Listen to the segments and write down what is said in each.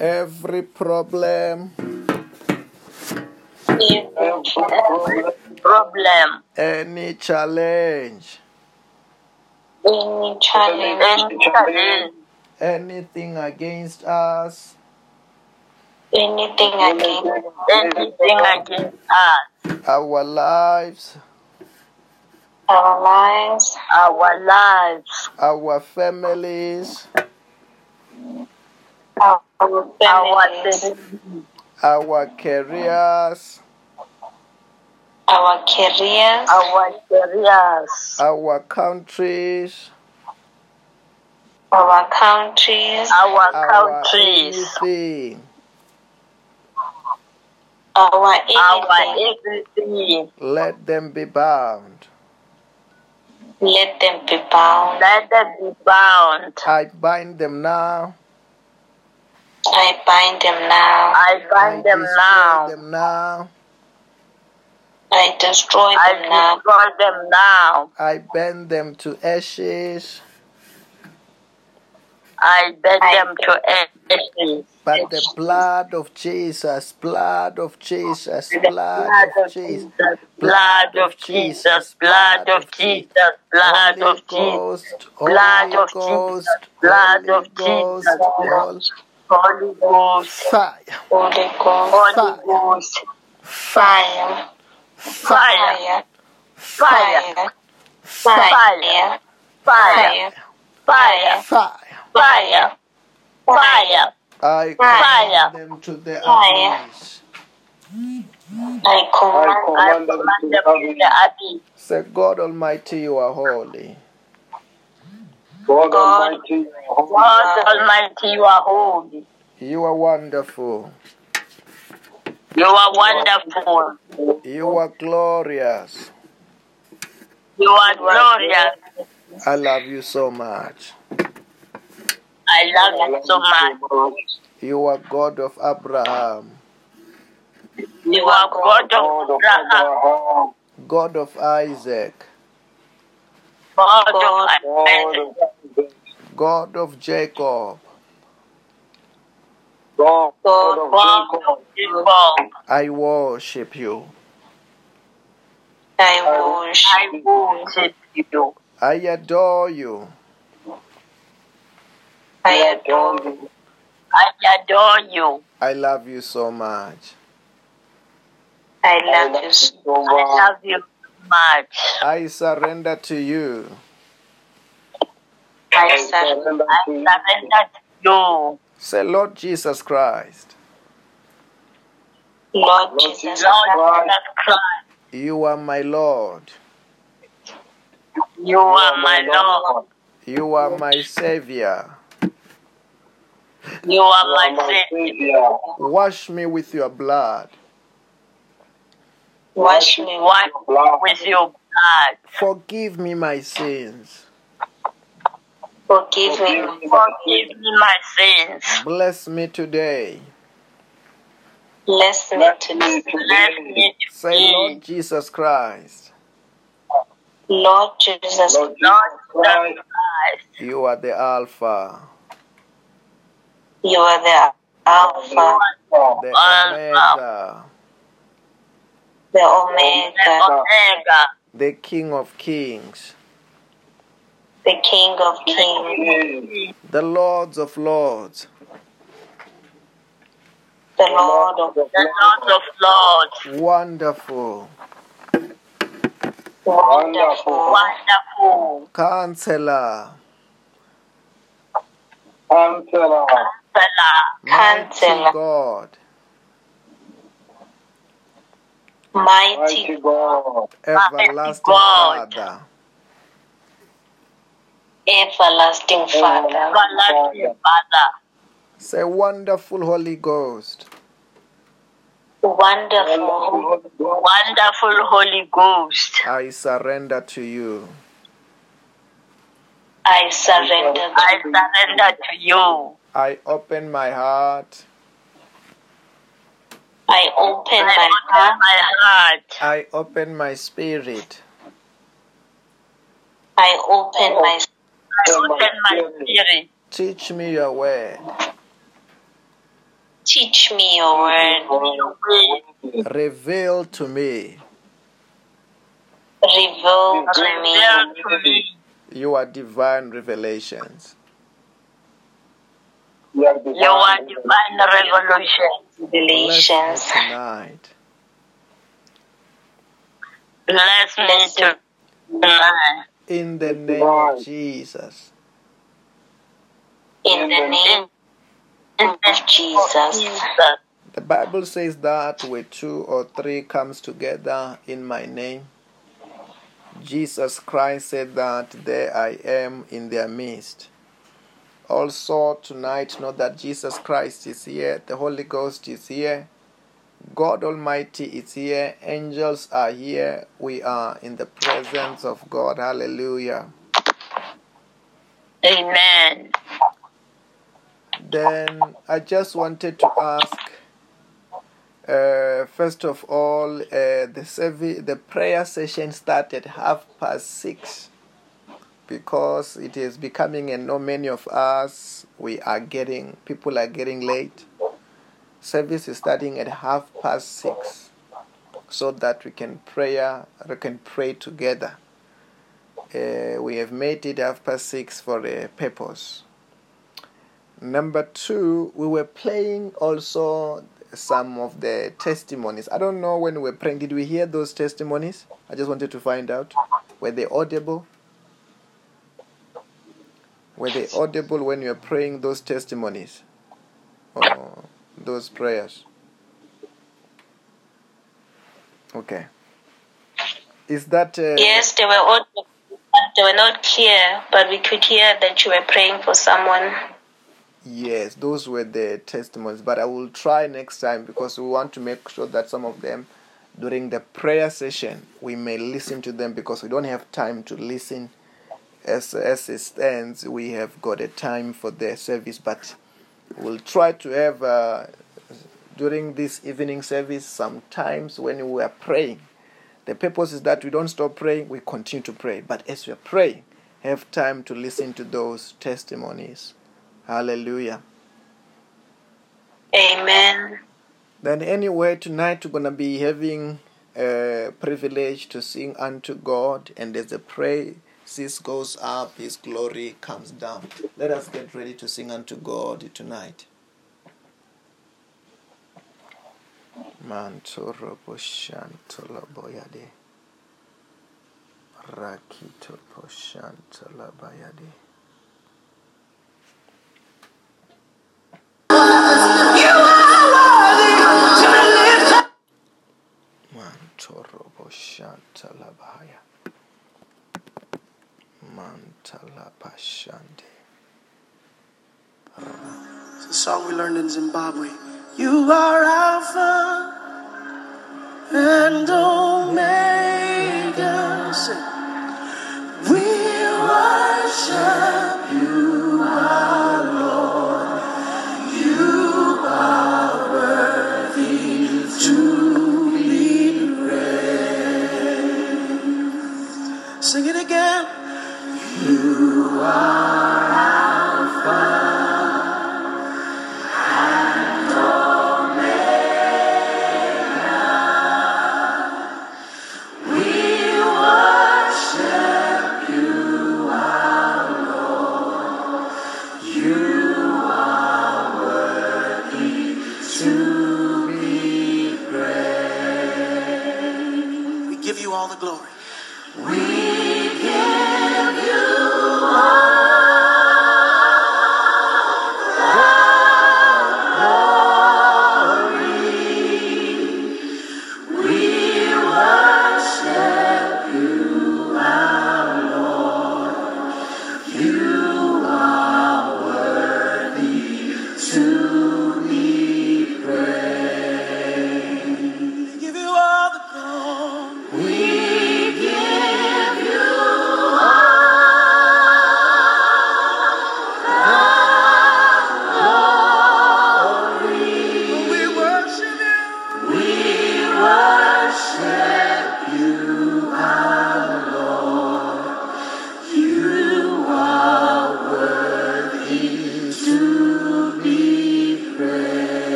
every problem, every problem, any challenge, any challenge, any challenge, anything against us, anything against anything against us, our lives, our lives, our lives, our families, our our families, families, our careers, our careers, our careers, our countries, our countries, our our countries, anything. our our everything. Let them be bound. Let them be bound. Let them be bound. I bind them now. I bind them now. I bind them now. them now. I destroy I them now. destroy them now. I bend them to ashes. I bend I them to ashes. But the blood of Jesus, blood of Jesus, The blood of Jesus, blood of Jesus, blood of Jesus, blood of Jesus, blood of Jesus, blood of Jesus, Holy Ghost, fire. Holy Ghost, fire. Fire. Fire. Fire. Fire. Fire. Fire. Fire. I command them to the abyss. I command them to the abyss. Say, God Almighty, you are holy. God God. Almighty, God Almighty, you are holy. You are wonderful. You are wonderful. You are glorious. You are glorious. I love you so much. I love you so much. You are God of Abraham, You are God of Abraham, God of Isaac, God of God. Isaac, God of Jacob. God, God. God of Jacob. I worship you. I worship. I worship you. I adore you. I adore you. I adore you. I love you so much. I love you. so- so I love you so much. I surrender to you. I I surrender. surrender to you. surrender to you. Say, Lord Jesus Christ, Lord Lord Jesus Jesus Lord Christ, Jesus Christ, you are my Lord. you are my Lord. You are my Savior. You are my are my Savior. Savior. Wash me with your blood. Wash me Wash me with your blood. Forgive me my sins. Forgive me. Forgive me my sins. Bless me today. Bless me Bless today. me Bless today. me Say, Lord. Jesus Christ, Lord Jesus, Lord Lord Jesus Jesus Christ, Christ, you are the Alpha, you are the Alpha, the Omega, the the Omega, Omega, the King of Kings, the King of Kings, the Lords of Lords, the Lord of the Lord of Lords. Wonderful, Wonderful, Wonderful. Counselor, Counselor, Counselor. Mighty Counselor. God, Mighty Mighty God, Everlasting God. Father, Everlasting Father, Everlasting Father. say, Wonderful Holy Ghost, Wonderful, Wonderful Holy Ghost. I surrender to you. I surrender. I surrender to you. I open my heart, I open my heart. I open my spirit, I open my I open my spirit. teach me your word. Teach me your word. Reveal to me Reveal to me Reveal to me your divine revelations. Your your divine revolution. Revelations. Me tonight. Bless me tonight. In the name of Jesus. In the name of Jesus. The Bible says that where two or three comes together in my name, Jesus Christ said that there I am in their midst. Also tonight know that Jesus Christ is here, the Holy Ghost is here, God Almighty is here, angels are here, we are in the presence of God. Hallelujah. Amen. Then I just wanted to ask, uh, first of all, uh, the the prayer session started half past six because it is becoming and know many of us we are getting people are getting late. Service is starting at half past six, so that we can prayer we can pray together. Uh, we have made it half past six for a purpose. Number two, we were playing also some of the testimonies. I don't know when we were praying. Did we hear those testimonies? I just wanted to find out. Were they audible? Were they audible when you were praying those testimonies? Or those prayers? Okay. Is that. Uh, Yes, they were all, they were not clear, but we could hear that you were praying for someone. Yes, those were the testimonies, but I will try next time because we want to make sure that some of them during the prayer session we may listen to them because we don't have time to listen as as it stands. We have got a time for the service, but we'll try to have uh, during this evening service sometimes when we are praying. The purpose is that we don't stop praying, we continue to pray. But as we are praying, have time to listen to those testimonies. Hallelujah. Amen. Then anyway, tonight we're gonna be having a privilege to sing unto God, and as the praises goes up, His glory comes down. Let us get ready to sing unto God tonight. Mantoro poshantola boyade. Rakito poshantola bayade. It's a song we learned in Zimbabwe. You are Alpha and Omega. We worship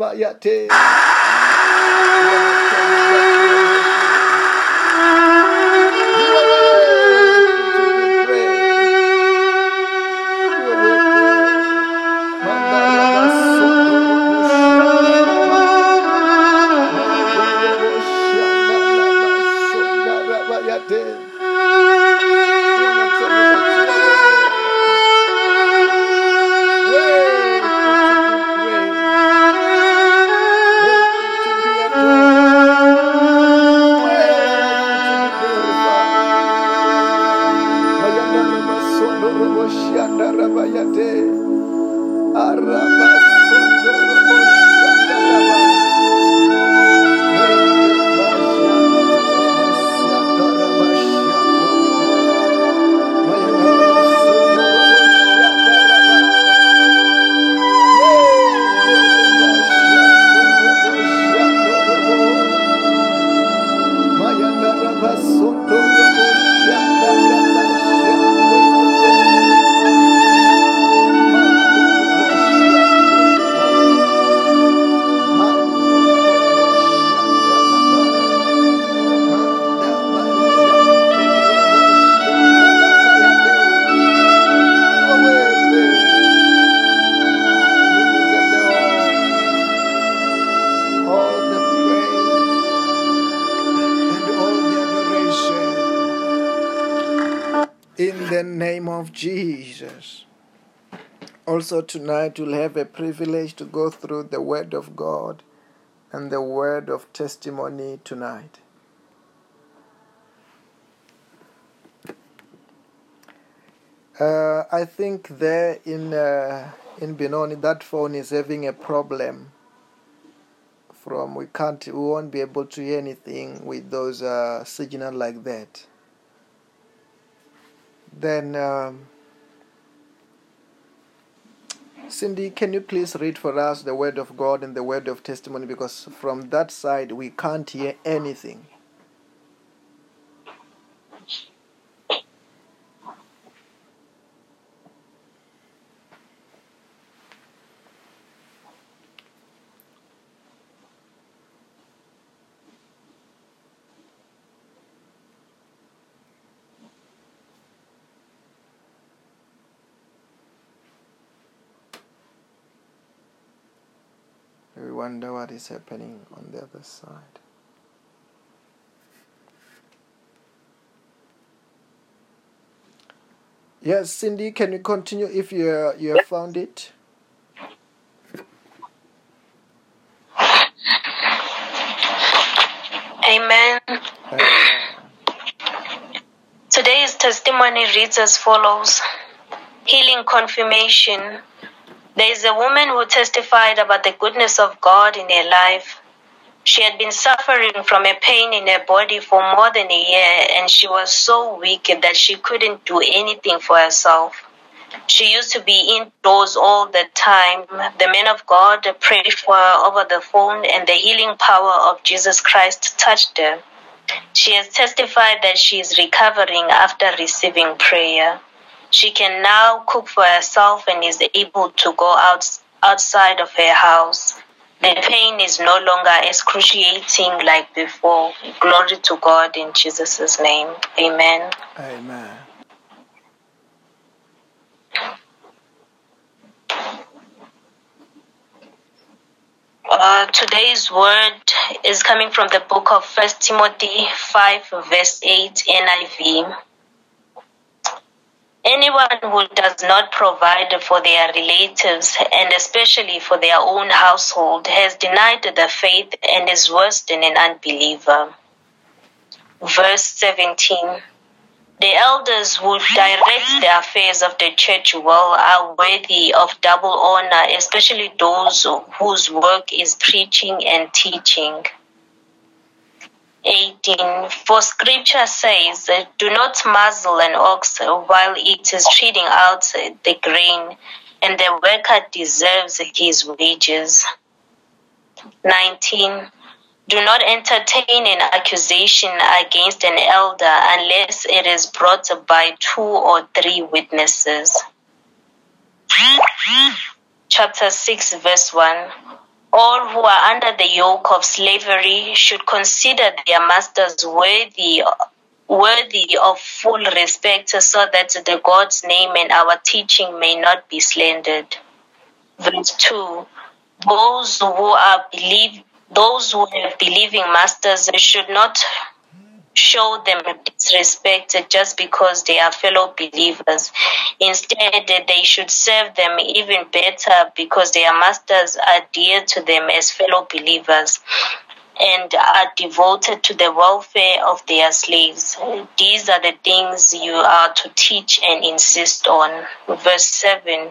Shandarabayate. Praise. Also, tonight we'll have a privilege to go through the Word of God and the Word of testimony tonight. Uh, I think there in uh, in Benoni that phone is having a problem. From we can't we won't be able to hear anything with those uh, signal like that. Then. Um, Cindy, can you please read for us the word of God and the word of testimony? Because from that side we can't hear anything. We wonder what is happening on the other side. Yes, Cindy, can you continue if you uh, you have found it? Amen. Uh, Today's testimony reads as follows Healing confirmation. There is a woman who testified about the goodness of God in her life. She had been suffering from a pain in her body for more than a year, and she was so weak that she couldn't do anything for herself. She used to be indoors all the time. The man of God prayed for her over the phone, and the healing power of Jesus Christ touched her. She has testified that she is recovering after receiving prayer. She can now cook for herself and is able to go out outside of her house. The pain is no longer excruciating like before. Glory to God in Jesus' name. Amen. amen. Uh, today's word is coming from the book of First Timothy 5, verse 8 NIV. Anyone who does not provide for their relatives and especially for their own household has denied the faith and is worse than an unbeliever. Verse 17 The elders who direct the affairs of the church well are worthy of double honor, especially those whose work is preaching and teaching. 18. For scripture says, Do not muzzle an ox while it is treading out the grain, and the worker deserves his wages. 19. Do not entertain an accusation against an elder unless it is brought by two or three witnesses. Chapter 6, verse 1 all who are under the yoke of slavery should consider their masters worthy worthy of full respect so that the God's name and our teaching may not be slandered. Verse 2 Those who are believe those who have believing masters should not show them disrespect just because they are fellow believers. Instead, they should serve them even better because their masters are dear to them as fellow believers and are devoted to the welfare of their slaves. These are the things you are to teach and insist on. Verse 7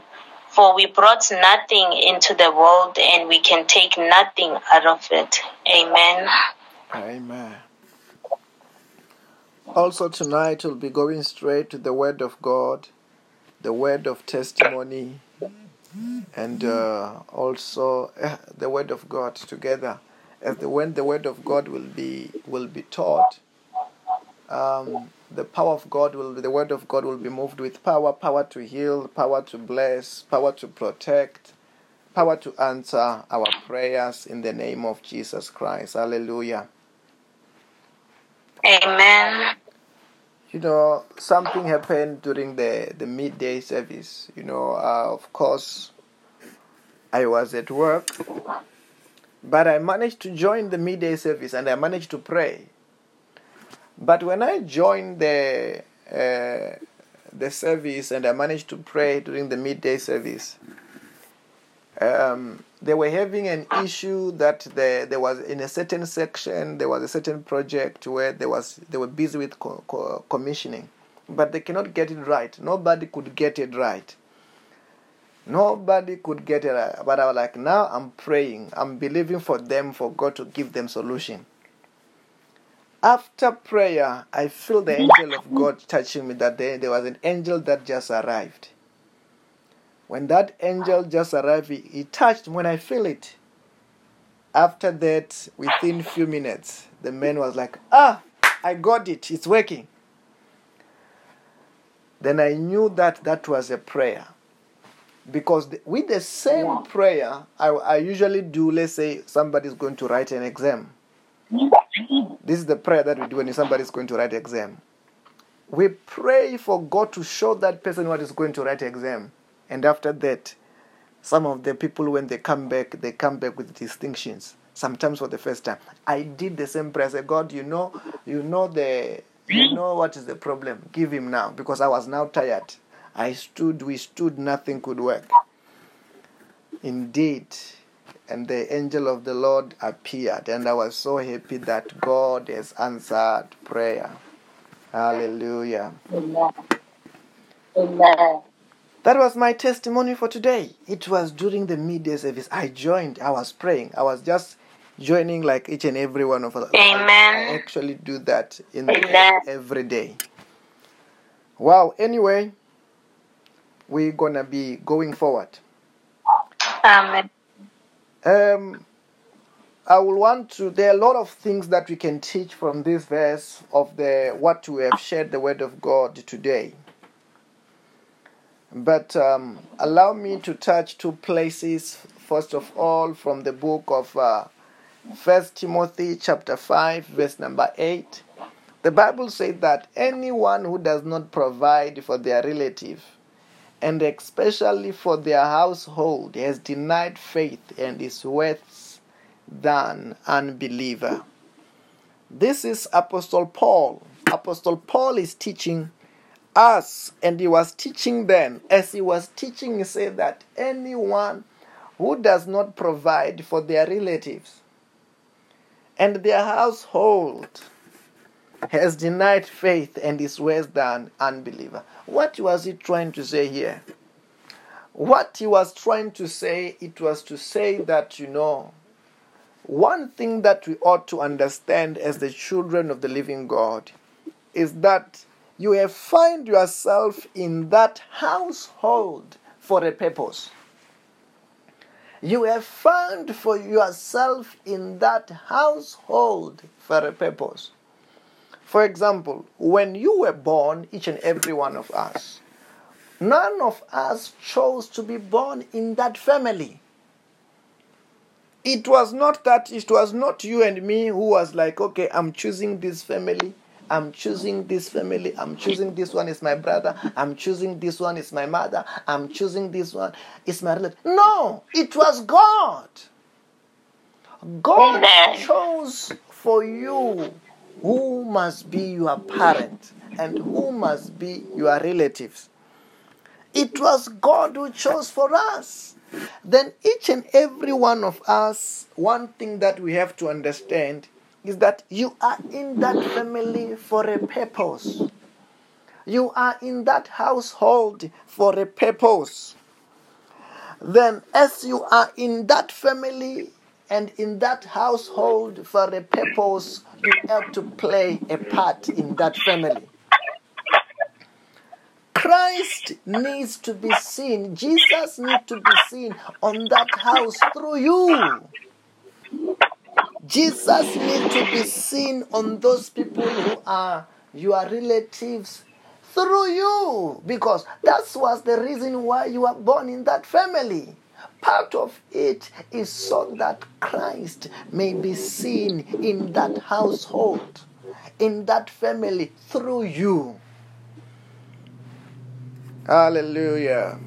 For we brought nothing into the world and we can take nothing out of it. Amen. Amen. Also, tonight we'll be going straight to the Word of God, the Word of testimony, and uh, also uh, the Word of God together. As the when the Word of God will be will be taught, um, the power of God will the Word of God will be moved with power, power to heal, power to bless, power to protect, power to answer our prayers in the name of Jesus Christ. Hallelujah. Amen. You know, something happened during the, the midday service. You know, uh, of course, I was at work, but I managed to join the midday service and I managed to pray. But when I joined the uh, the service and I managed to pray during the midday service. Um, they were having an issue that the, there was in a certain section there was a certain project where there was they were busy with co- co- commissioning, but they cannot get it right. Nobody could get it right. Nobody could get it right. But I was like, now I'm praying. I'm believing for them for God to give them solution. After prayer, I feel the angel of God touching me that day. There was an angel that just arrived. When that angel just arrived, he, he touched when I feel it. After that, within few minutes, the man was like, "Ah, I got it. It's working." Then I knew that that was a prayer, because the, with the same prayer, I, I usually do. Let's say somebody's going to write an exam. This is the prayer that we do when somebody's going to write exam. We pray for God to show that person what is going to write exam. And after that, some of the people, when they come back, they come back with distinctions. Sometimes for the first time. I did the same prayer. I said, God, you know, you know the, you know what is the problem. Give him now, because I was now tired. I stood, we stood, nothing could work. Indeed, and the angel of the Lord appeared, and I was so happy that God has answered prayer. Hallelujah. Amen. Amen. That was my testimony for today. It was during the midday service. I joined, I was praying. I was just joining like each and every one of us. Amen. I actually do that in Amen. every day. Wow, anyway, we're gonna be going forward. Amen. Um, I will want to. There are a lot of things that we can teach from this verse of the what we have shared the word of God today. But um, allow me to touch two places. First of all, from the book of uh, Timothy chapter five, verse number eight. The Bible says that anyone who does not provide for their relative and especially for their household has denied faith and is worse than unbeliever. This is Apostle Paul. Apostle Paul is teaching us, and he was teaching them. As he was teaching, he said that anyone who does not provide for their relatives and their household has denied faith and is worse than unbeliever. What was he trying to say here? What he was trying to say, it was to say that, you know, one thing that we ought to understand as the children of the living God is that you have find yourself in that household for a purpose. You have found for yourself in that household for a purpose. For example, when you were born, each and every one of us, none of us chose to be born in that family. It was not that, it was not you and me who was like, okay, I'm choosing this family, I'm choosing this family, I'm choosing this one is my brother, I'm choosing this one is my mother, I'm choosing this one is my relative. No, it was God. God Amen. chose for you who must be your parent and who must be your relatives. It was God who chose for us. Then each and every one of us, one thing that we have to understand is that you are in that family for a purpose. You are in that household for a purpose. Then, as you are in that family and in that household for a purpose, you have to play a part in that family. Christ needs to be seen. Jesus needs to be seen on that house through you. Jesus needs to be seen on those people who are your relatives through you because that was the reason why you were born in that family. Part of it is so that Christ may be seen in that household, in that family through you. Hallelujah.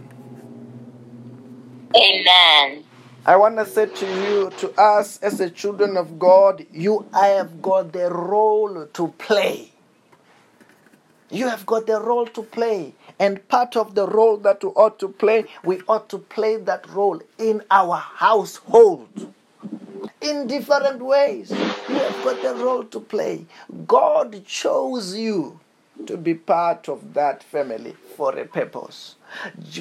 Amen. I want to say to you, to us as the children of God, you I have got the role to play. You have got a role to play. And part of the role that we ought to play, we ought to play that role in our household. In different ways. You have got a role to play. God chose you to be part of that family for a purpose.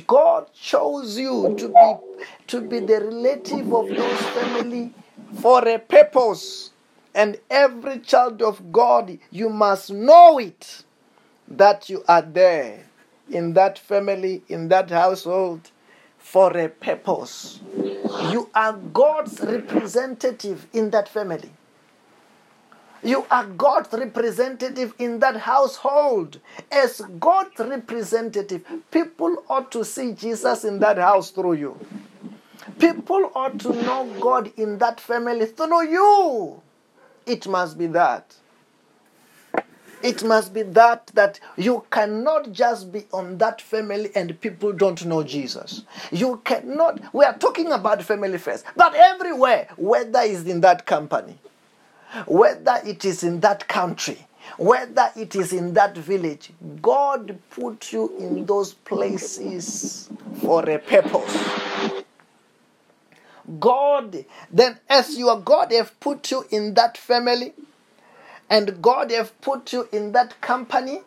God chose you to be to be the relative of those family for a purpose. And every child of God, you must know it that you are there in that family, in that household for a purpose. You are God's representative in that family. You are God's representative in that household. As God's representative, people ought to see Jesus in that house through you. People ought to know God in that family through you. It must be that. It must be that that you cannot just be on that family and people don't know Jesus. You cannot. We are talking about family first, but everywhere, whether is in that company, whether it is in that country, whether it is in that village, God put you in those places for a purpose. God, then as your God have put you in that family, and God have put you in that company,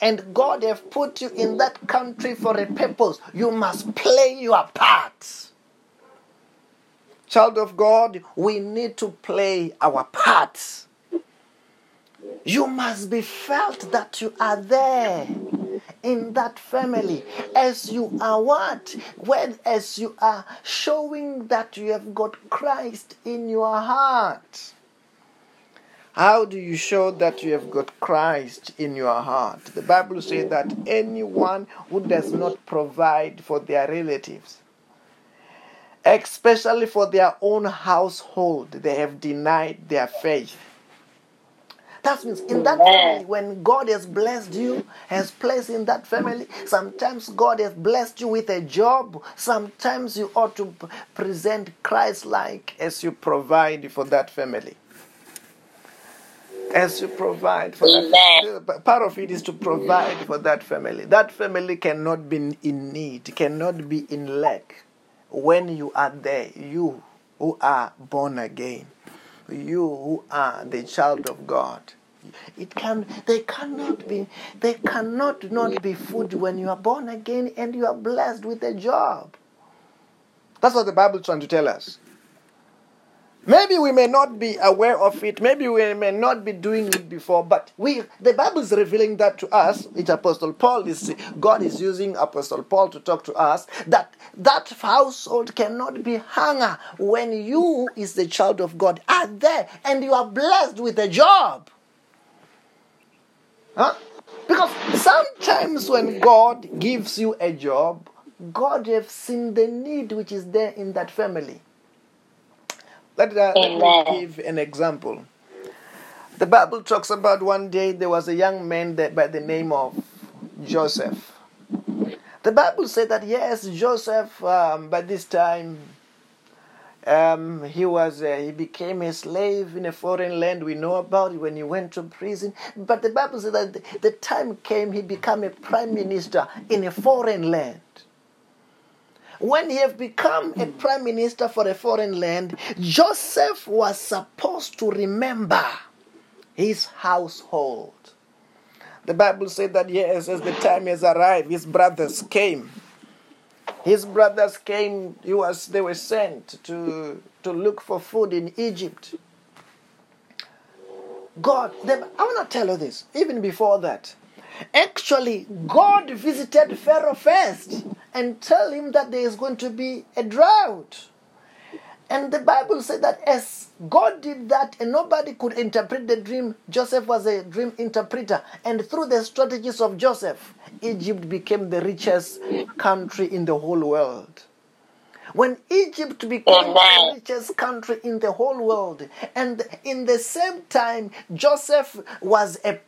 and God have put you in that country for a purpose, you must play your part. Child of God, we need to play our parts. You must be felt that you are there in that family as you are what? When as you are showing that you have got Christ in your heart. How do you show that you have got Christ in your heart? The Bible says that anyone who does not provide for their relatives, especially for their own household, they have denied their faith. That means in that family, when God has blessed you, has placed in that family, sometimes God has blessed you with a job. Sometimes you ought to present Christ like as you provide for that family. As you provide for that, part of it is to provide for that family. That family cannot be in need, cannot be in lack when you are there. You who are born again, you who are the child of God. It can they cannot be they cannot not be food when you are born again and you are blessed with a job. That's what the Bible is trying to tell us. Maybe we may not be aware of it, maybe we may not be doing it before, but we the Bible is revealing that to us. It's Apostle Paul is God is using Apostle Paul to talk to us that that household cannot be hunger when you is the child of God are there and you are blessed with a job. Huh? Because sometimes when God gives you a job, God has seen the need which is there in that family. Let, uh, let me give an example. The Bible talks about one day there was a young man that by the name of Joseph. The Bible said that yes, Joseph um, by this time um, he was uh, he became a slave in a foreign land. We know about it when he went to prison. But the Bible said that the, the time came he became a prime minister in a foreign land. When he have become a hmm. prime minister for a foreign land, Joseph was supposed to remember his household. The Bible said that yes, as the time has arrived, his brothers came. His brothers came, he was, they were sent to, to look for food in Egypt. God, I want to tell you this, even before that. Actually, God visited Pharaoh first and tell him that there is going to be a drought. And the Bible said that as God did that and nobody could interpret the dream, Joseph was a dream interpreter. And through the strategies of Joseph, Egypt became the richest country in the whole world. When Egypt became the richest country in the whole world, and in the same time, Joseph was a,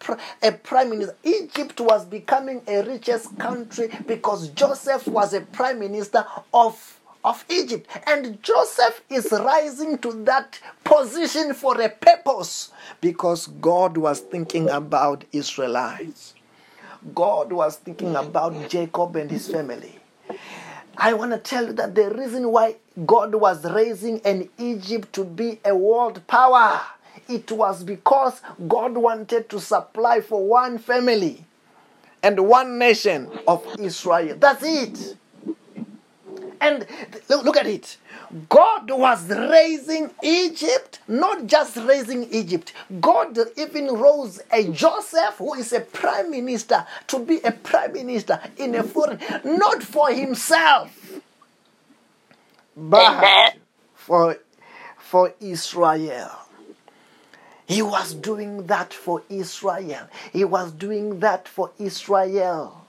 a prime minister. Egypt was becoming a richest country because Joseph was a prime minister of, of Egypt. And Joseph is rising to that position for a purpose because God was thinking about Israelites. God was thinking about Jacob and his family. I want to tell you that the reason why God was raising an Egypt to be a world power, it was because God wanted to supply for one family and one nation of Israel. That's it. And look, at it. God was raising Egypt, not just raising Egypt. God even rose a Joseph, who is a prime minister, to be a prime minister in a foreign, not for himself, but for, for Israel. He was doing that for Israel. He was doing that for Israel.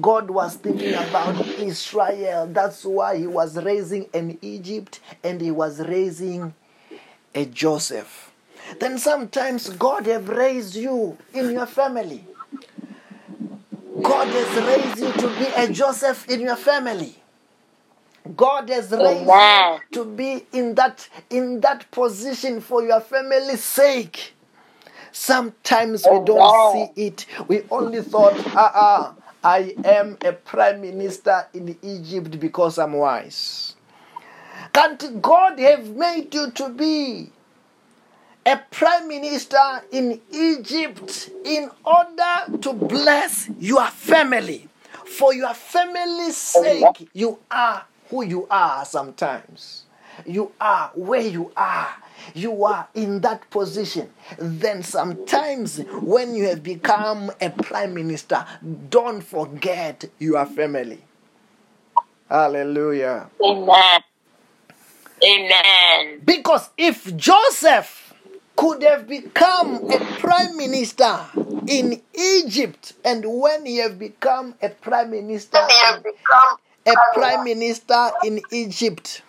God was thinking about Israel. That's why he was raising an Egypt and he was raising a Joseph. Then sometimes God have raised you in your family. God has raised you to be a Joseph in your family. God has raised Amen. you to be in that in that position for your family's sake. Sometimes we don't see it. We only thought, ah, ah, I am a prime minister in Egypt because I'm wise. Can't God have made you to be a prime minister in Egypt in order to bless your family? For your family's sake, you are who you are sometimes. You are where you are. You are in that position. Then sometimes when you have become a prime minister, don't forget your family. Hallelujah. Amen. Amen. Because if Joseph could have become a prime minister in Egypt, and when he have become a prime minister, a prime minister in Egypt,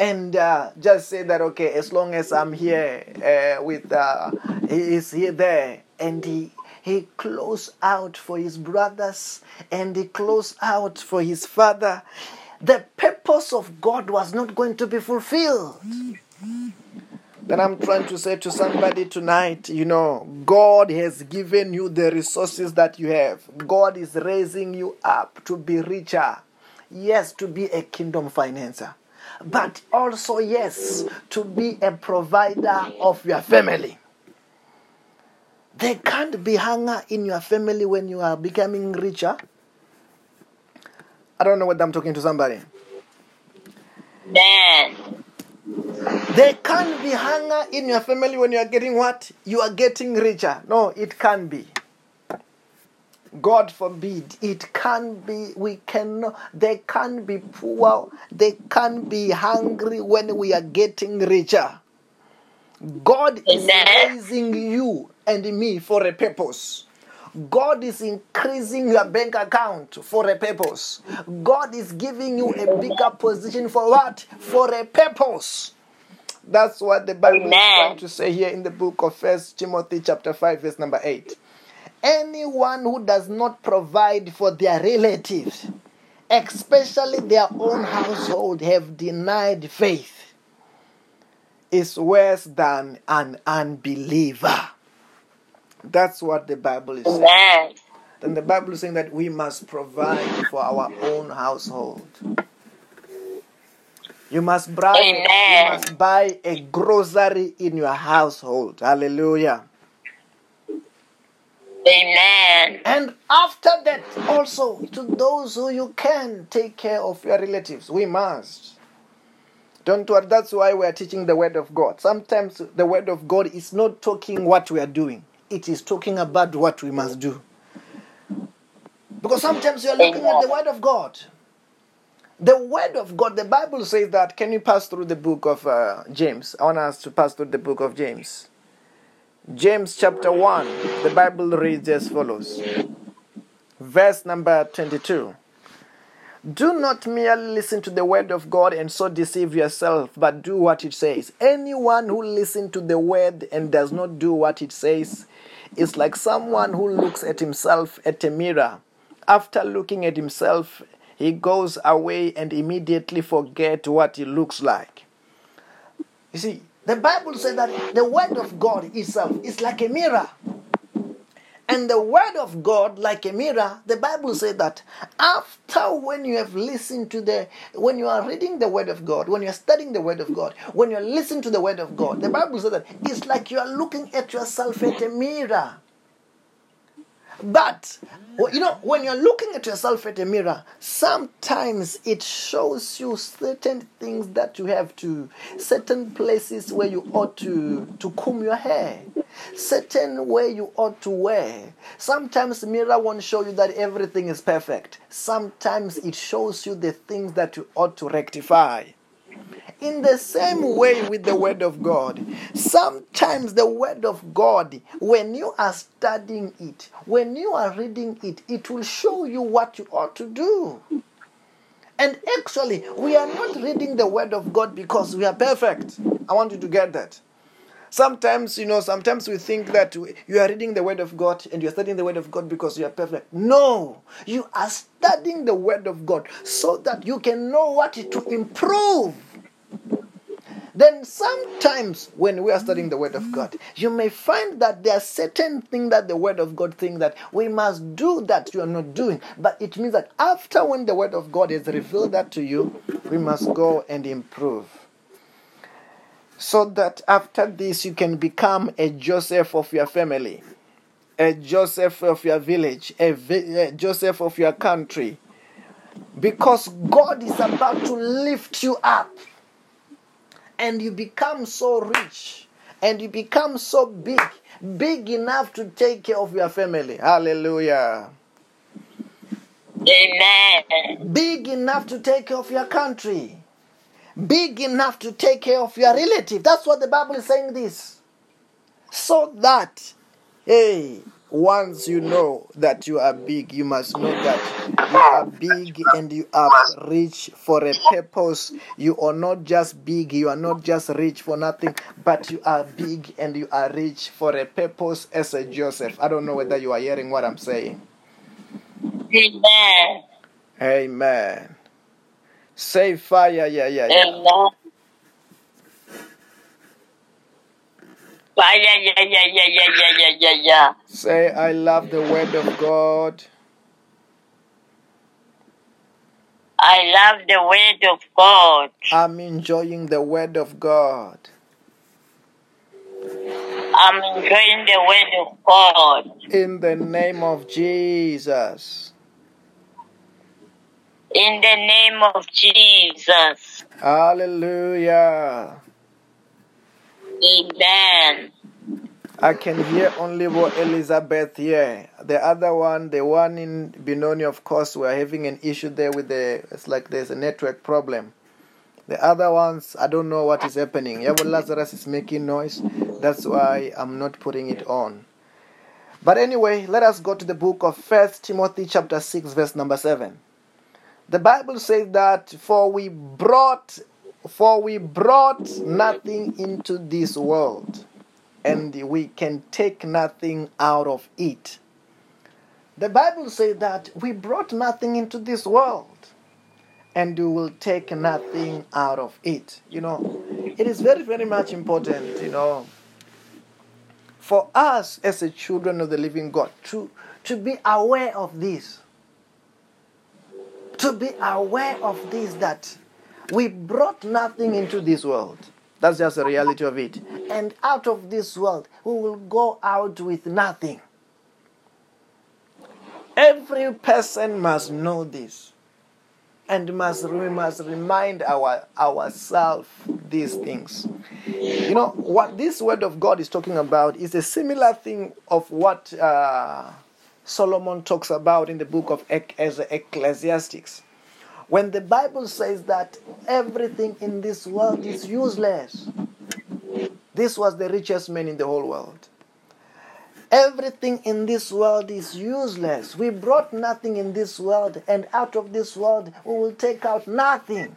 and uh, just say that okay, as long as I'm here uh, with, uh, he is here there, and he he close out for his brothers, and he close out for his father. The purpose of God was not going to be fulfilled. Then I'm trying to say to somebody tonight, you know, God has given you the resources that you have. God is raising you up to be richer. Yes, to be a kingdom financer. But also, yes, to be a provider of your family. There can't be hunger in your family when you are becoming richer. I don't know whether I'm talking to somebody. Amen. There can't be hunger in your family when you are getting what? You are getting richer. No, it can't be. God forbid. It can be, we cannot, they can be poor, they can be hungry when we are getting richer. God is raising you and me for a purpose. God is increasing your bank account for a purpose. God is giving you a bigger position for what? For a purpose. That's what the Bible is trying to say here in the book of First Timothy chapter 5 verse number 8. Anyone who does not provide for their relatives, especially their own household, have denied faith is worse than an unbeliever. That's what the Bible is saying. Amen. Then the Bible is saying that we must provide for our own household. You must buy, you must buy a grocery in your household. Hallelujah. Amen. And after that, also to those who you can take care of your relatives. We must. Don't worry. That's why we are teaching the Word of God. Sometimes the Word of God is not talking what we are doing, it is talking about what we must do. Because sometimes you are looking at the Word of God. The Word of God, the Bible says that. Can you pass through the book of uh, James? I want us to pass through the book of James. James chapter 1, the Bible reads as follows. Verse number 22. Do not merely listen to the word of God and so deceive yourself, but do what it says. Anyone who listens to the word and does not do what it says is like someone who looks at himself at a mirror. After looking at himself, he goes away and immediately forget what he looks like. You see, the Bible says that the word of God itself is like a mirror. And the word of God, like a mirror, the Bible said that after when you have listened to the, when you are reading the word of God, when you are studying the word of God, when you are listening to the word of God, the Bible said that it's like you are looking at yourself at a mirror. But you know, when you're looking at yourself at a mirror, sometimes it shows you certain things that you have to, certain places where you ought to to comb your hair, certain way you ought to wear. Sometimes mirror won't show you that everything is perfect. Sometimes it shows you the things that you ought to rectify. In the same way with the Word of God, sometimes the Word of God, when you are studying it, when you are reading it, it will show you what you ought to do. And actually, we are not reading the Word of God because we are perfect. I want you to get that. Sometimes, you know, sometimes we think that you are reading the Word of God and you're studying the Word of God because you are perfect. No, you are studying the Word of God so that you can know what to improve. Then sometimes when we are studying the Word of God, you may find that there are certain things that the Word of God thinks that we must do that you are not doing. But it means that after when the Word of God has revealed that to you, we must go and improve. So that after this you can become a Joseph of your family, a Joseph of your village, a, vi- a Joseph of your country. Because God is about to lift you up and you become so rich and you become so big, big enough to take care of your family. Hallelujah. Amen. Big enough to take care of your country. Big enough to take care of your relative. That's what the Bible is saying this. So that, hey, once you know that you are big, you must know that you are big and you are rich for a purpose. You are not just big, you are not just rich for nothing, but you are big and you are rich for a purpose as a Joseph. I don't know whether you are hearing what I'm saying. Amen. Amen. Say fire, yeah, yeah, yeah. Amen. Fire, yeah, yeah, yeah, yeah, yeah, yeah, yeah, yeah. Say, I love the word of God. I love the word of God. I'm enjoying the word of God. I'm enjoying the word of God. In the name of Jesus. In the name of Jesus. Hallelujah. Amen. I can hear only what Elizabeth here. The other one, the one in Benoni, of course, we're having an issue there with the, it's like there's a network problem. The other ones, I don't know what is happening. Yabo Lazarus is making noise. That's why I'm not putting it on. But anyway, let us go to the book of First Timothy chapter 6, verse number 7. The Bible says that for we brought for we brought nothing into this world, and we can take nothing out of it. The Bible says that we brought nothing into this world, and we will take nothing out of it. You know, it is very, very much important, you know, for us as the children of the living God to, to be aware of this. To be aware of this that we brought nothing into this world. That's just the reality of it. And out of this world, we will go out with nothing. Every person must know this. And must, we must remind our, ourselves these things. You know, what this word of God is talking about is a similar thing of what uh, Solomon talks about in the book of Ec- as Ecclesiastics. When the Bible says that everything in this world is useless, this was the richest man in the whole world. Everything in this world is useless. We brought nothing in this world, and out of this world, we will take out nothing.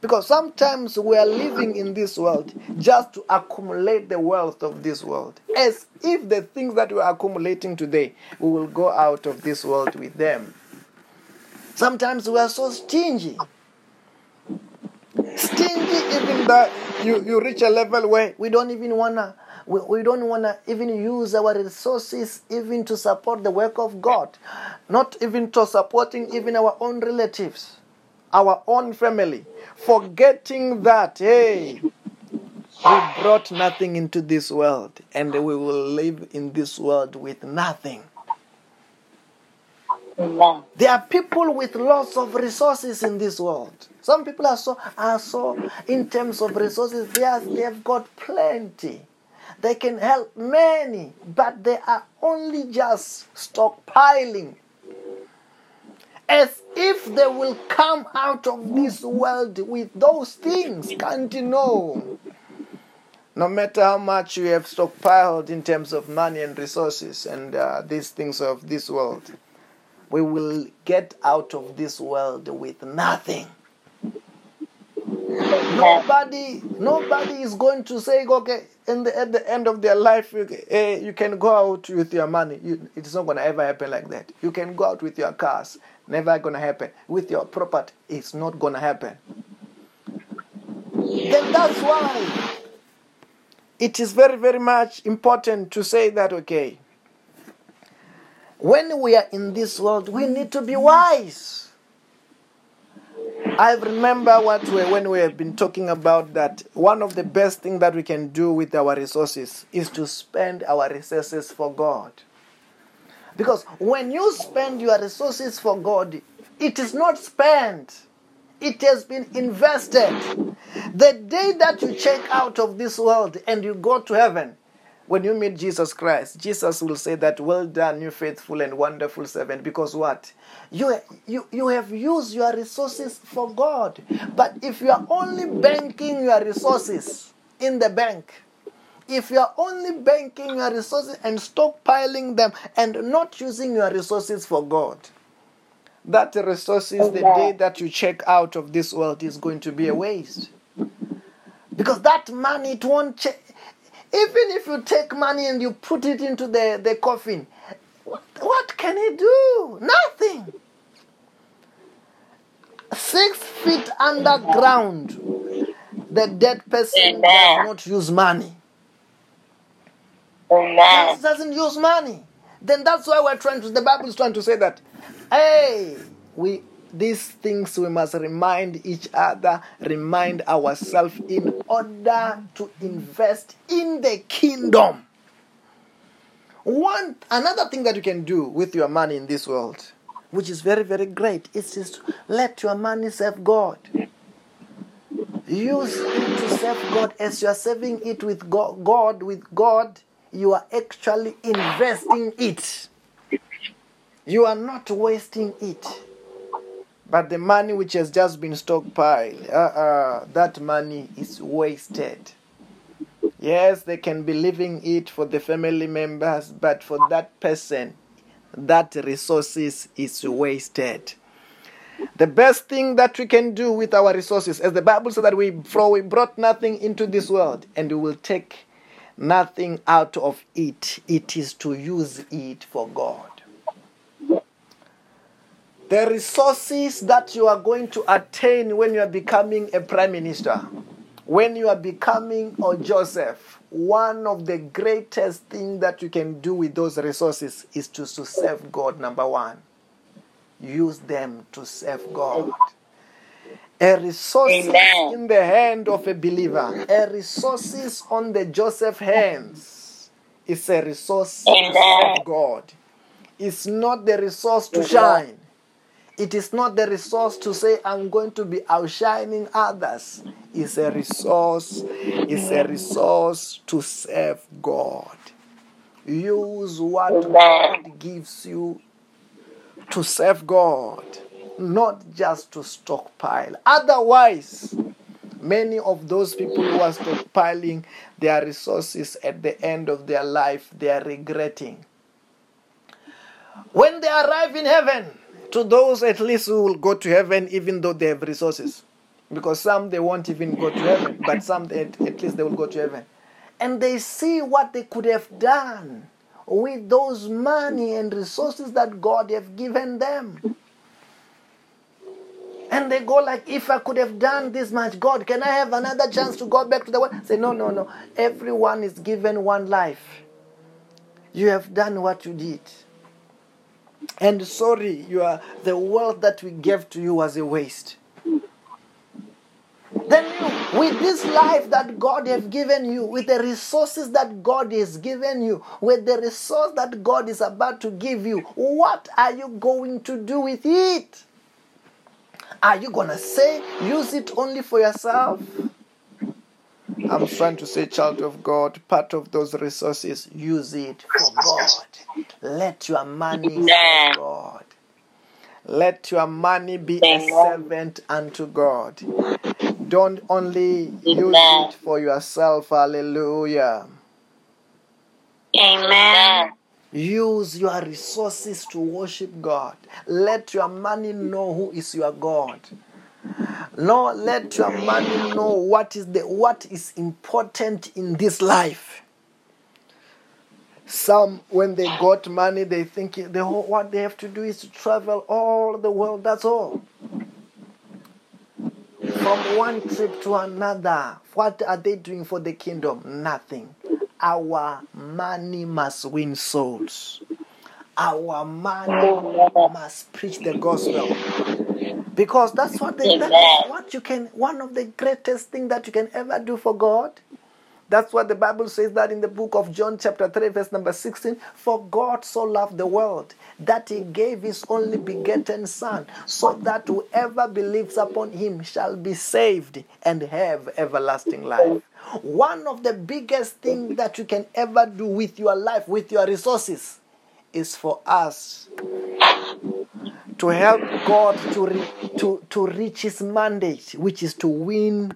Because sometimes we are living in this world just to accumulate the wealth of this world. As if the things that we are accumulating today, we will go out of this world with them. Sometimes we are so stingy. Stingy even that you, you reach a level where we don't even wanna we, we don't want to even use our resources even to support the work of God, not even to supporting even our own relatives, our own family, forgetting that, hey, we brought nothing into this world and we will live in this world with nothing. Amen. There are people with lots of resources in this world. Some people are so are so in terms of resources, they are, they have got plenty. They can help many, but they are only just stockpiling. As if they will come out of this world with those things. Can't you know? No matter how much you have stockpiled in terms of money and resources and uh, these things of this world, we will get out of this world with nothing. Nobody, nobody is going to say, okay, in the, at the end of their life, you, eh, you can go out with your money. You, it's not going to ever happen like that. You can go out with your cars. Never going to happen. With your property, it's not going to happen. Then that's why it is very, very much important to say that, okay, when we are in this world, we need to be wise. I remember what we, when we have been talking about that one of the best things that we can do with our resources is to spend our resources for God. Because when you spend your resources for God, it is not spent, it has been invested. The day that you check out of this world and you go to heaven, when you meet Jesus Christ, Jesus will say that, Well done, you faithful and wonderful servant. Because what? You, you, you have used your resources for God. But if you are only banking your resources in the bank, if you are only banking your resources and stockpiling them and not using your resources for God, that resources, the day that you check out of this world, is going to be a waste. Because that money, it won't check. Even if you take money and you put it into the, the coffin, what, what can it do? Nothing. Six feet underground, the dead person does not use money. Amen. Doesn't use money. Then that's why we're trying to. The Bible is trying to say that, hey, we these things we must remind each other, remind ourselves in order to invest in the kingdom. One another thing that you can do with your money in this world, which is very very great, is just let your money serve God. Use it to serve God as you are serving it with Go- God. With God, you are actually investing it. You are not wasting it. But the money which has just been stockpiled, uh, uh, that money is wasted. Yes, they can be leaving it for the family members, but for that person, that resources is wasted. The best thing that we can do with our resources, as the Bible says that we, we brought nothing into this world and we will take nothing out of it, it is to use it for God. The resources that you are going to attain when you are becoming a prime minister, when you are becoming a Joseph, one of the greatest things that you can do with those resources is to, to serve God, number one. Use them to serve God. A resource in the hand of a believer, a resources on the Joseph hands is a resource Amen. serve God. It's not the resource to shine. It is not the resource to say I'm going to be outshining others. It's a resource. It's a resource to serve God. Use what God gives you to serve God, not just to stockpile. Otherwise, many of those people who are stockpiling their resources at the end of their life, they are regretting. When they arrive in heaven, to those at least who will go to heaven even though they have resources. Because some they won't even go to heaven, but some they, at least they will go to heaven. And they see what they could have done with those money and resources that God have given them. And they go like, if I could have done this much, God, can I have another chance to go back to the world? Say, no, no, no. Everyone is given one life. You have done what you did. And sorry, you are the wealth that we gave to you was a waste. Then you, with this life that God has given you, with the resources that God has given you, with the resource that God is about to give you, what are you going to do with it? Are you going to say, use it only for yourself? I'm trying to say, child of God, part of those resources, use it for God. Let your money serve God. Let your money be a servant unto God. Don't only use it for yourself. Hallelujah. Amen. Use your resources to worship God. Let your money know who is your God. No, let your money know what is the what is important in this life. Some, when they got money, they think the what they have to do is to travel all the world. That's all. From one trip to another, what are they doing for the kingdom? Nothing. Our money must win souls. Our money must preach the gospel. Because that's what they, that is what you can one of the greatest thing that you can ever do for God. That's what the Bible says that in the book of John, chapter 3, verse number 16. For God so loved the world that he gave his only begotten Son, so that whoever believes upon him shall be saved and have everlasting life. One of the biggest things that you can ever do with your life, with your resources, is for us to help God to, re- to, to reach his mandate, which is to win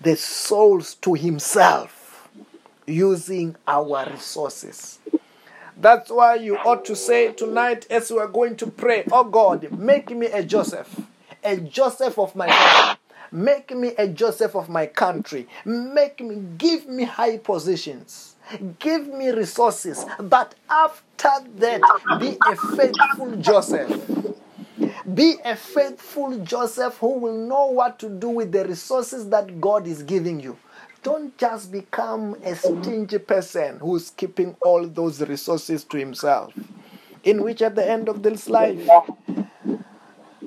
the souls to himself using our resources. That's why you ought to say tonight, as we are going to pray, Oh God, make me a Joseph, a Joseph of my family. Make me a Joseph of my country. Make me, give me high positions. Give me resources. But after that, be a faithful Joseph. Be a faithful Joseph who will know what to do with the resources that God is giving you. Don't just become a stingy person who's keeping all those resources to himself. In which, at the end of this life,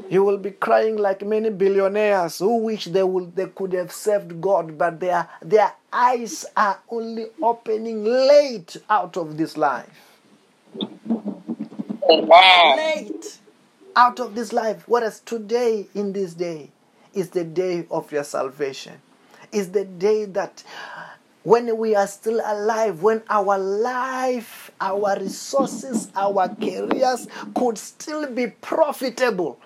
you will be crying like many billionaires who wish they would they could have served God, but their their eyes are only opening late out of this life. Oh, Amen. late out of this life. Whereas today, in this day, is the day of your salvation. Is the day that when we are still alive, when our life, our resources, our careers could still be profitable.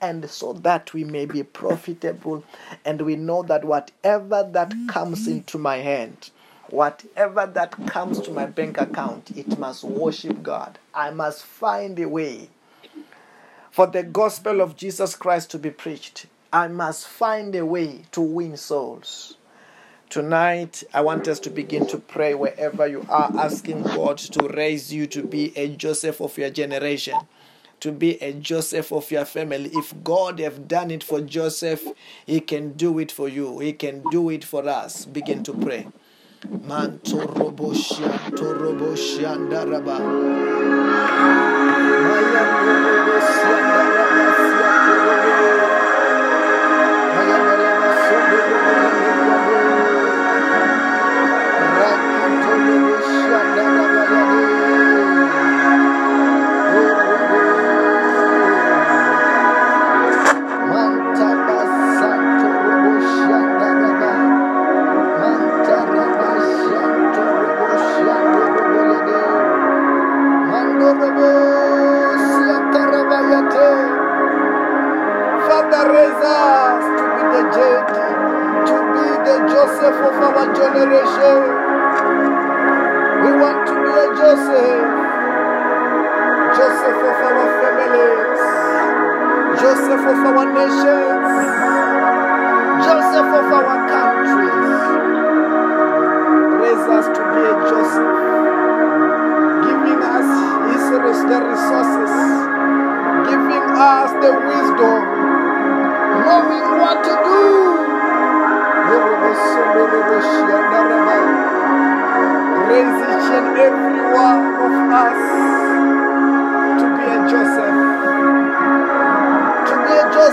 And so that we may be profitable, and we know that whatever that comes into my hand, whatever that comes to my bank account, it must worship God. I must find a way for the gospel of Jesus Christ to be preached. I must find a way to win souls. Tonight, I want us to begin to pray wherever you are, asking God to raise you to be a Joseph of your generation, to be a Joseph of your family. If God have done it for Joseph, He can do it for you. He can do it for us. Begin to pray. Mantorobosha, torobosha, daraba. Maya torobosha, daraba,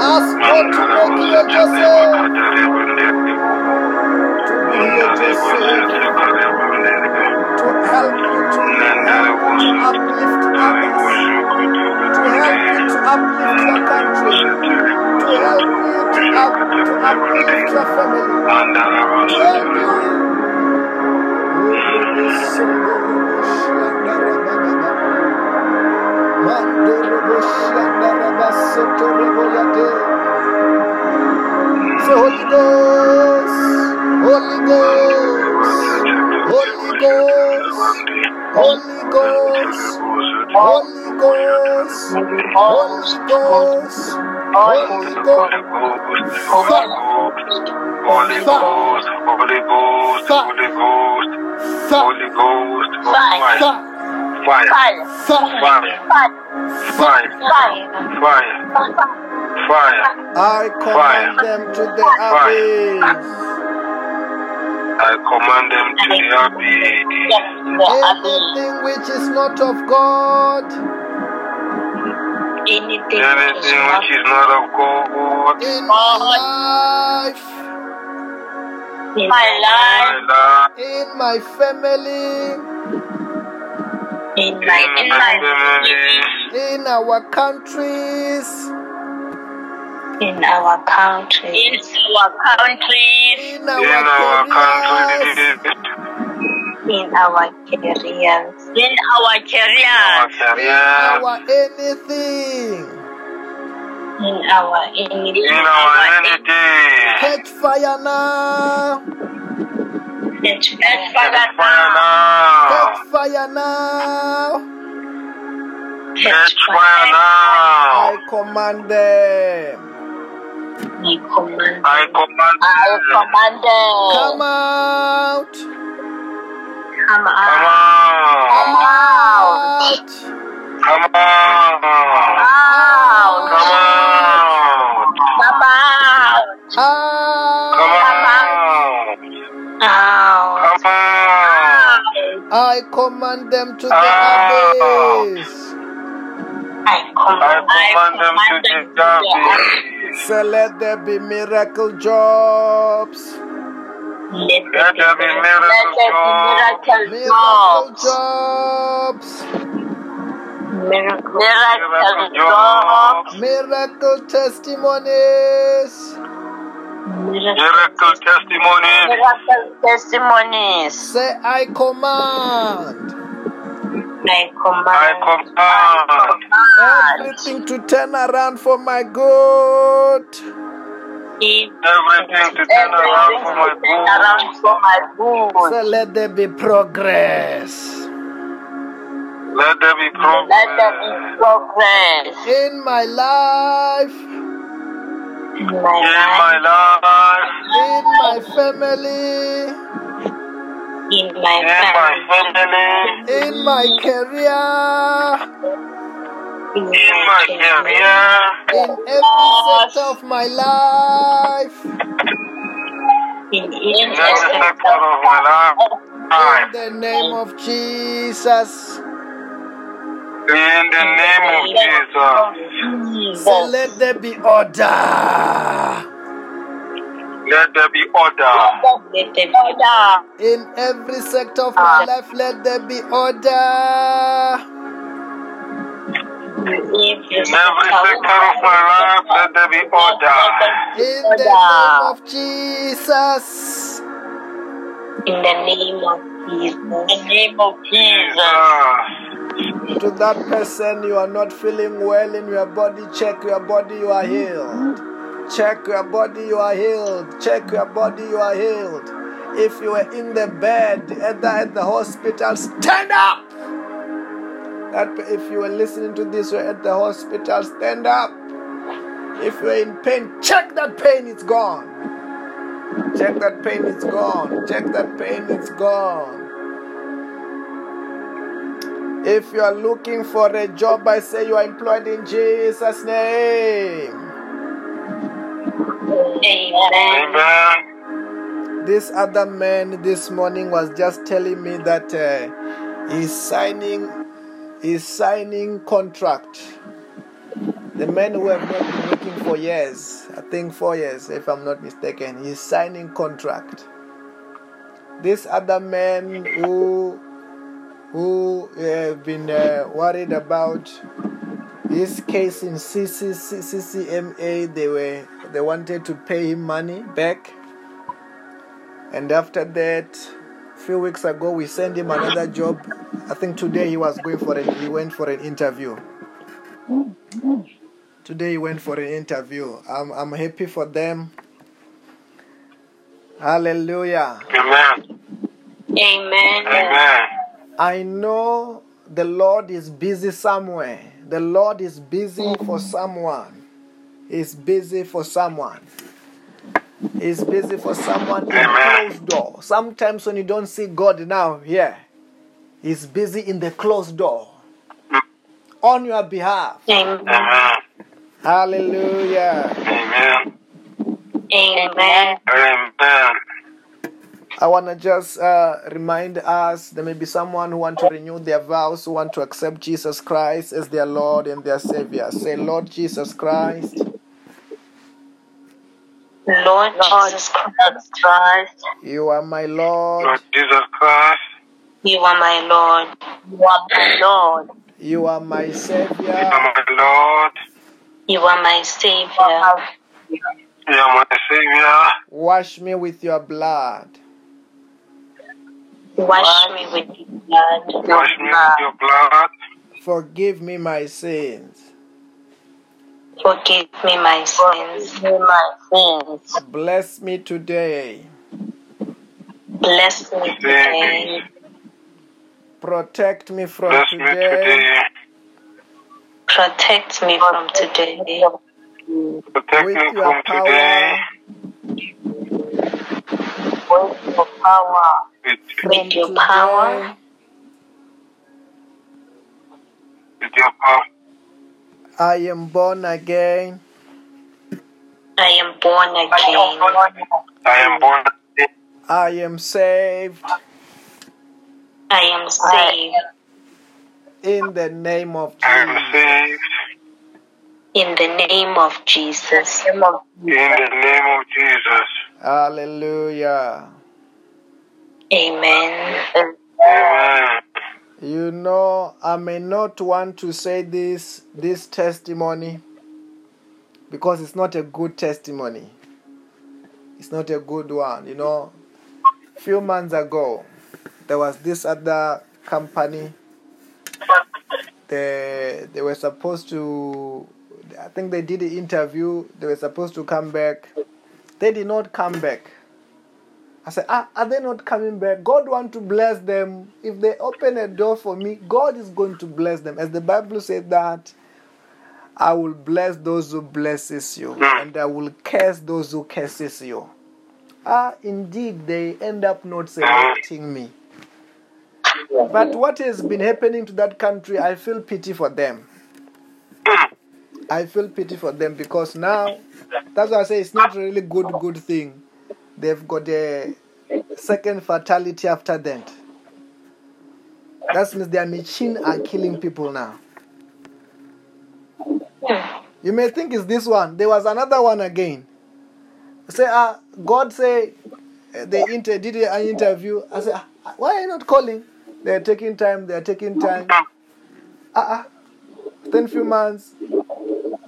Ask God to make you Joseph. To be Joseph. To help you to uplift others. To help you to uplift your country. To help you up, to uplift your family. To help you. Holy Ghost, Holy Ghost, Holy Ghost, Holy Ghost, Holy Ghost, Holy Ghost, Holy Ghost, Holy Ghost, Holy Ghost, fire, fire, Fire. fire, Fire. fire, fire, fire. I command them to the abyss. I command them to the abyss. Anything which is not of God. Anything Anything which is not of God. In my life, in My life. in my family, in my, in my my family, in our countries, in our country, In our countries. in in our our country, in our careers, In our our careers. career, our anything. in our enemy, in our anything. Catch fire now. catch Catch fire, Catch fire fire now. now. Catch fire now. Catch fire now. I command them. I command I command I them. command them. Come out. come Come out, Come on. Out. Come on. Out. Come on. Come out. Come Out. on. out, Come on. I command them to the Out. abyss. I I command, command them to the abyss. Say, let there be miracle jobs. let Let there be Let miracle there be jobs. miracle Miracle jobs. jobs. miracle, Miracle Miracle jobs. jobs. Miracle testimonies. miracle, Miracle testimonies. Miracle testimonies. Say, I command I I command, command everything to turn around for my good. everything to turn around for my Everything turn around good. for my good. Say, let there be progress. Let there be progress. Let there be progress progress. In my life, in in life, my life, in my family, in my in my family, family, in my career, in in my career, in every sector of my life. in in every aspect sector of my life. In the name of Jesus. In the name of Jesus, Say, let there be order. Let there be order. let there be Order. In every sector of my ah. life, let there be order. In Every sector of my life, let there be order. In the name of Jesus. In the name of Jesus. In the name of Jesus. Jesus. To that person, you are not feeling well in your body, check your body, you are healed. Check your body, you are healed. Check your body, you are healed. If you are in the bed at the, at the hospital, stand up. That if you are listening to this, you're at the hospital, stand up. If you're in pain, check that pain, it's gone. Check that pain, it's gone. Check that pain, it's gone. If you are looking for a job, I say you are employed in Jesus' name. Amen. This other man this morning was just telling me that uh, he's signing, he's signing contract. The man who have not been working for years, I think four years, if I'm not mistaken, he's signing contract. This other man who who have been uh, worried about his case in CC, CCMA, they were they wanted to pay him money back, and after that, a few weeks ago, we sent him another job. I think today he was going for an he went for an interview. Today he went for an interview. I'm I'm happy for them. Hallelujah. Amen. Amen. Amen. I know the Lord is busy somewhere. The Lord is busy for someone. He's busy for someone. He's busy for someone in Amen. closed door. Sometimes when you don't see God now here, He's busy in the closed door on your behalf. Amen. Amen. Hallelujah. Amen. Amen. Amen. I want to just uh, remind us there may be someone who want to renew their vows, who want to accept Jesus Christ as their Lord and their Savior. Say, Lord Jesus Christ, Lord Jesus Christ, Christ. you are my Lord. Lord Jesus Christ, you are my Lord. You are my Lord. You are my Savior. you Savior. are my Lord, You are my Savior. you are my Savior. Wash me with your blood. Wash me with your blood. Wash me with your blood. Forgive me my sins. Forgive me my sins. Forgive me my sins. Bless me today. Bless me today. Protect me from Bless me today. today. Protect me from today. Protect With me your from today. power. With your power. With, From With your today, power. with your power. I am born again. I am born again. I am born again. I am saved I am saved. in the name of I am Jesus. saved In the name of Jesus. in the name of Jesus. Hallelujah. Amen. Amen. You know, I may not want to say this this testimony because it's not a good testimony. It's not a good one. You know, few months ago, there was this other company. They they were supposed to. I think they did the interview. They were supposed to come back. They did not come back. I said, ah, are they not coming back? God want to bless them. If they open a door for me, God is going to bless them. As the Bible said that, I will bless those who blesses you, and I will curse those who curses you. Ah, indeed, they end up not selecting me. But what has been happening to that country, I feel pity for them. I feel pity for them because now, that's why I say it's not really good, good thing. They've got a second fatality after that. That means their machine are killing people now. You may think it's this one. There was another one again. Say, ah, God say uh, they inter- did an interview. I say, ah, why are you not calling? They're taking time. They're taking time. Ah. Then few months,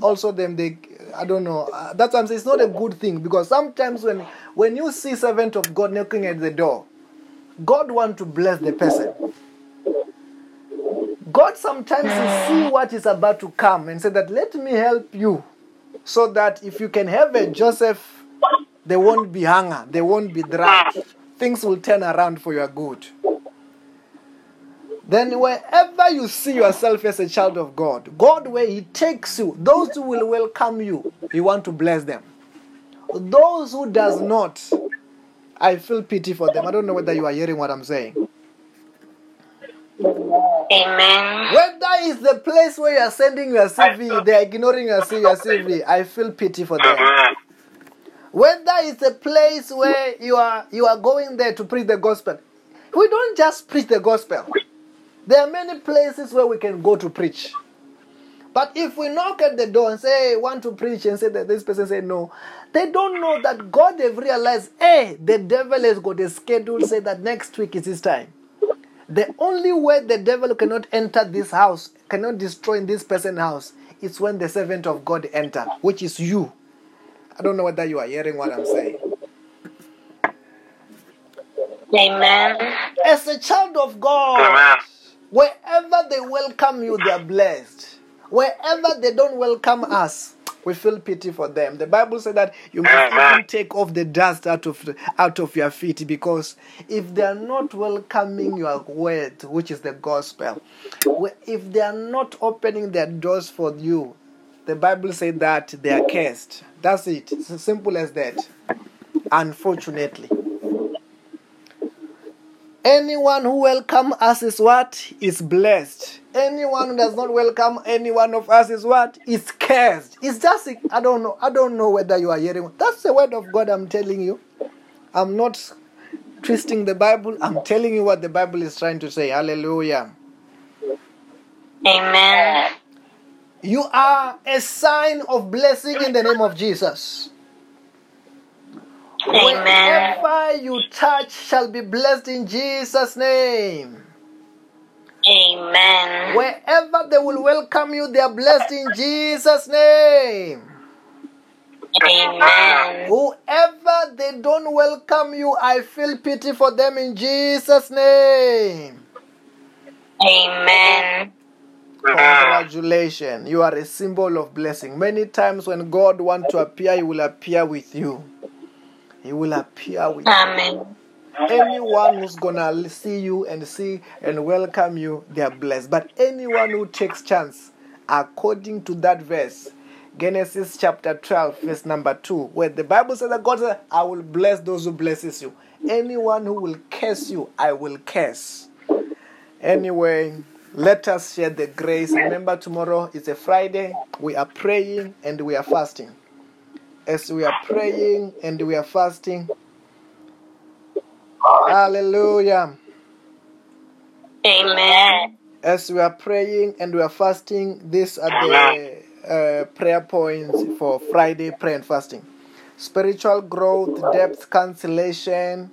also them they I don't know. Uh, that's why I'm saying it's not a good thing because sometimes when when you see servant of God knocking at the door, God want to bless the person. God sometimes will see what is about to come and say that let me help you so that if you can have a Joseph, there won't be hunger, there won't be drought. Things will turn around for your good. Then, wherever you see yourself as a child of God, God, where He takes you, those who will welcome you, you want to bless them. Those who does not, I feel pity for them. I don't know whether you are hearing what I'm saying. Amen. Whether it's the place where you are sending your CV, they are ignoring your CV, I feel pity for them. Whether it's a place where you are you are going there to preach the gospel, we don't just preach the gospel. There are many places where we can go to preach. But if we knock at the door and say, hey, want to preach, and say that this person say no, they don't know that God have realized, hey, the devil has got a schedule, say that next week is his time. The only way the devil cannot enter this house, cannot destroy this person's house, is when the servant of God enter, which is you. I don't know whether you are hearing what I'm saying. Amen. As a child of God, Amen. Wherever they welcome you, they are blessed. Wherever they don't welcome us, we feel pity for them. The Bible said that you must even take off the dust out of out of your feet because if they are not welcoming your word, which is the gospel, if they are not opening their doors for you, the Bible said that they are cursed. That's it. It's as simple as that. Unfortunately. Anyone who welcome us is what? Is blessed. Anyone who does not welcome any one of us is what? Is cursed. It's just I don't know. I don't know whether you are hearing. That's the word of God I'm telling you. I'm not twisting the Bible. I'm telling you what the Bible is trying to say. Hallelujah. Amen. You are a sign of blessing in the name of Jesus. Amen. Wherever you touch shall be blessed in Jesus' name. Amen. Wherever they will welcome you, they are blessed in Jesus' name. Amen. Whoever they don't welcome you, I feel pity for them in Jesus' name. Amen. Congratulations. You are a symbol of blessing. Many times when God wants to appear, He will appear with you. He will appear with you. Amen. Anyone who's gonna see you and see and welcome you, they are blessed. But anyone who takes chance, according to that verse, Genesis chapter 12, verse number 2, where the Bible says that God said, I will bless those who blesses you. Anyone who will curse you, I will curse. Anyway, let us share the grace. Remember, tomorrow is a Friday. We are praying and we are fasting. As we are praying and we are fasting, hallelujah. Amen. As we are praying and we are fasting, these are the uh, prayer points for Friday prayer and fasting spiritual growth, depth cancellation,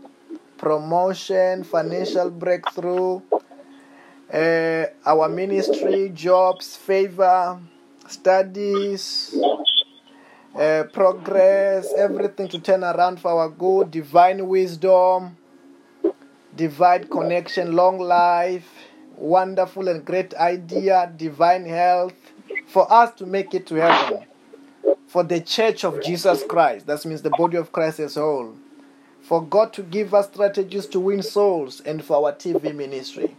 promotion, financial breakthrough, uh, our ministry, jobs, favor, studies, uh, progress, everything to turn around for our good, divine wisdom, divine connection, long life, wonderful and great idea, divine health, for us to make it to heaven, for the church of Jesus Christ, that means the body of Christ as a whole, for God to give us strategies to win souls, and for our TV ministry.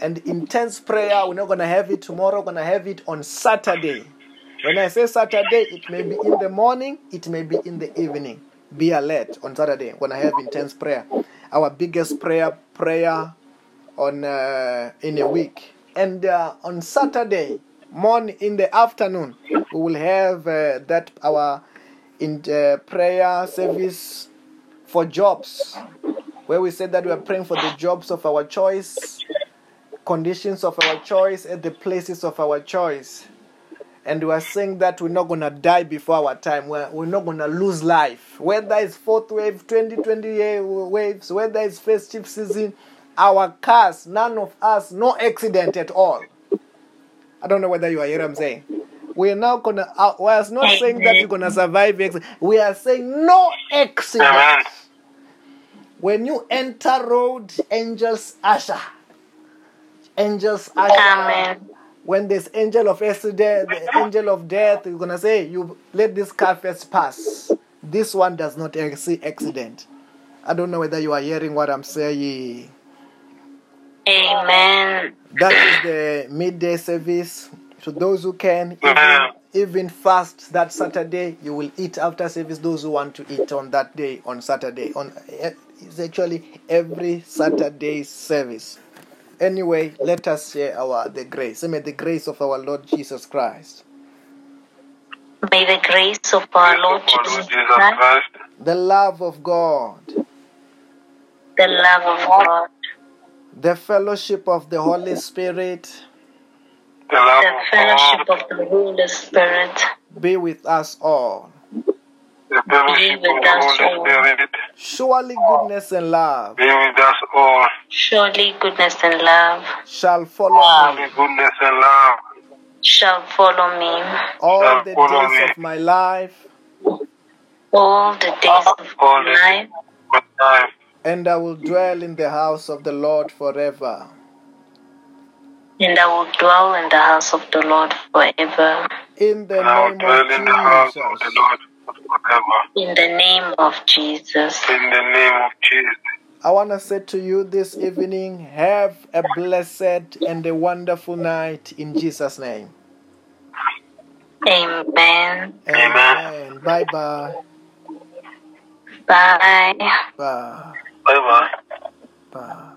And intense prayer, we're not going to have it tomorrow, we're going to have it on Saturday. When I say Saturday, it may be in the morning, it may be in the evening. Be alert on Saturday when I have intense prayer. Our biggest prayer prayer on uh, in a week. And uh, on Saturday morning in the afternoon, we will have uh, that our in uh, prayer service for jobs, where we said that we are praying for the jobs of our choice, conditions of our choice, at the places of our choice and we are saying that we're not going to die before our time. We're, we're not going to lose life. Whether it's fourth wave, 2020 waves, whether it's festive season, our cars, none of us, no accident at all. I don't know whether you are hearing what I'm saying. We're now gonna. Uh, we are not saying that you're gonna survive. We are saying no accident. When you enter road, angels usher. Angels usher. Amen. When this angel of yesterday, the angel of death, you're gonna say, "You let this car first pass." This one does not see accident. I don't know whether you are hearing what I'm saying. Amen. That is the midday service. To those who can, even, even fast that Saturday, you will eat after service. Those who want to eat on that day, on Saturday, on eh, it's actually every Saturday service. Anyway, let us share our the grace. May the grace of our Lord Jesus Christ, May the grace of our Lord Jesus Jesus Christ, Christ, the love of God, the love of God, the fellowship of the Holy Spirit. The love the of fellowship God, of the Holy Spirit. Be with us all. The fellowship Be with us Holy all. Surely goodness and love be with us all. Surely goodness and love shall follow me Holy goodness and love, shall follow me all the days me. of my life, all the days of all my life, and I will dwell in the house of the Lord forever. and I will dwell in the house of the Lord forever. In the And I will name dwell of in the house of the Jesus. Lord forever. In the name of Jesus. In the name of Jesus. I want to say to you this evening have a blessed and a wonderful night in Jesus' name. Amen. Amen. Bye bye. Bye. Bye. Bye bye. Bye.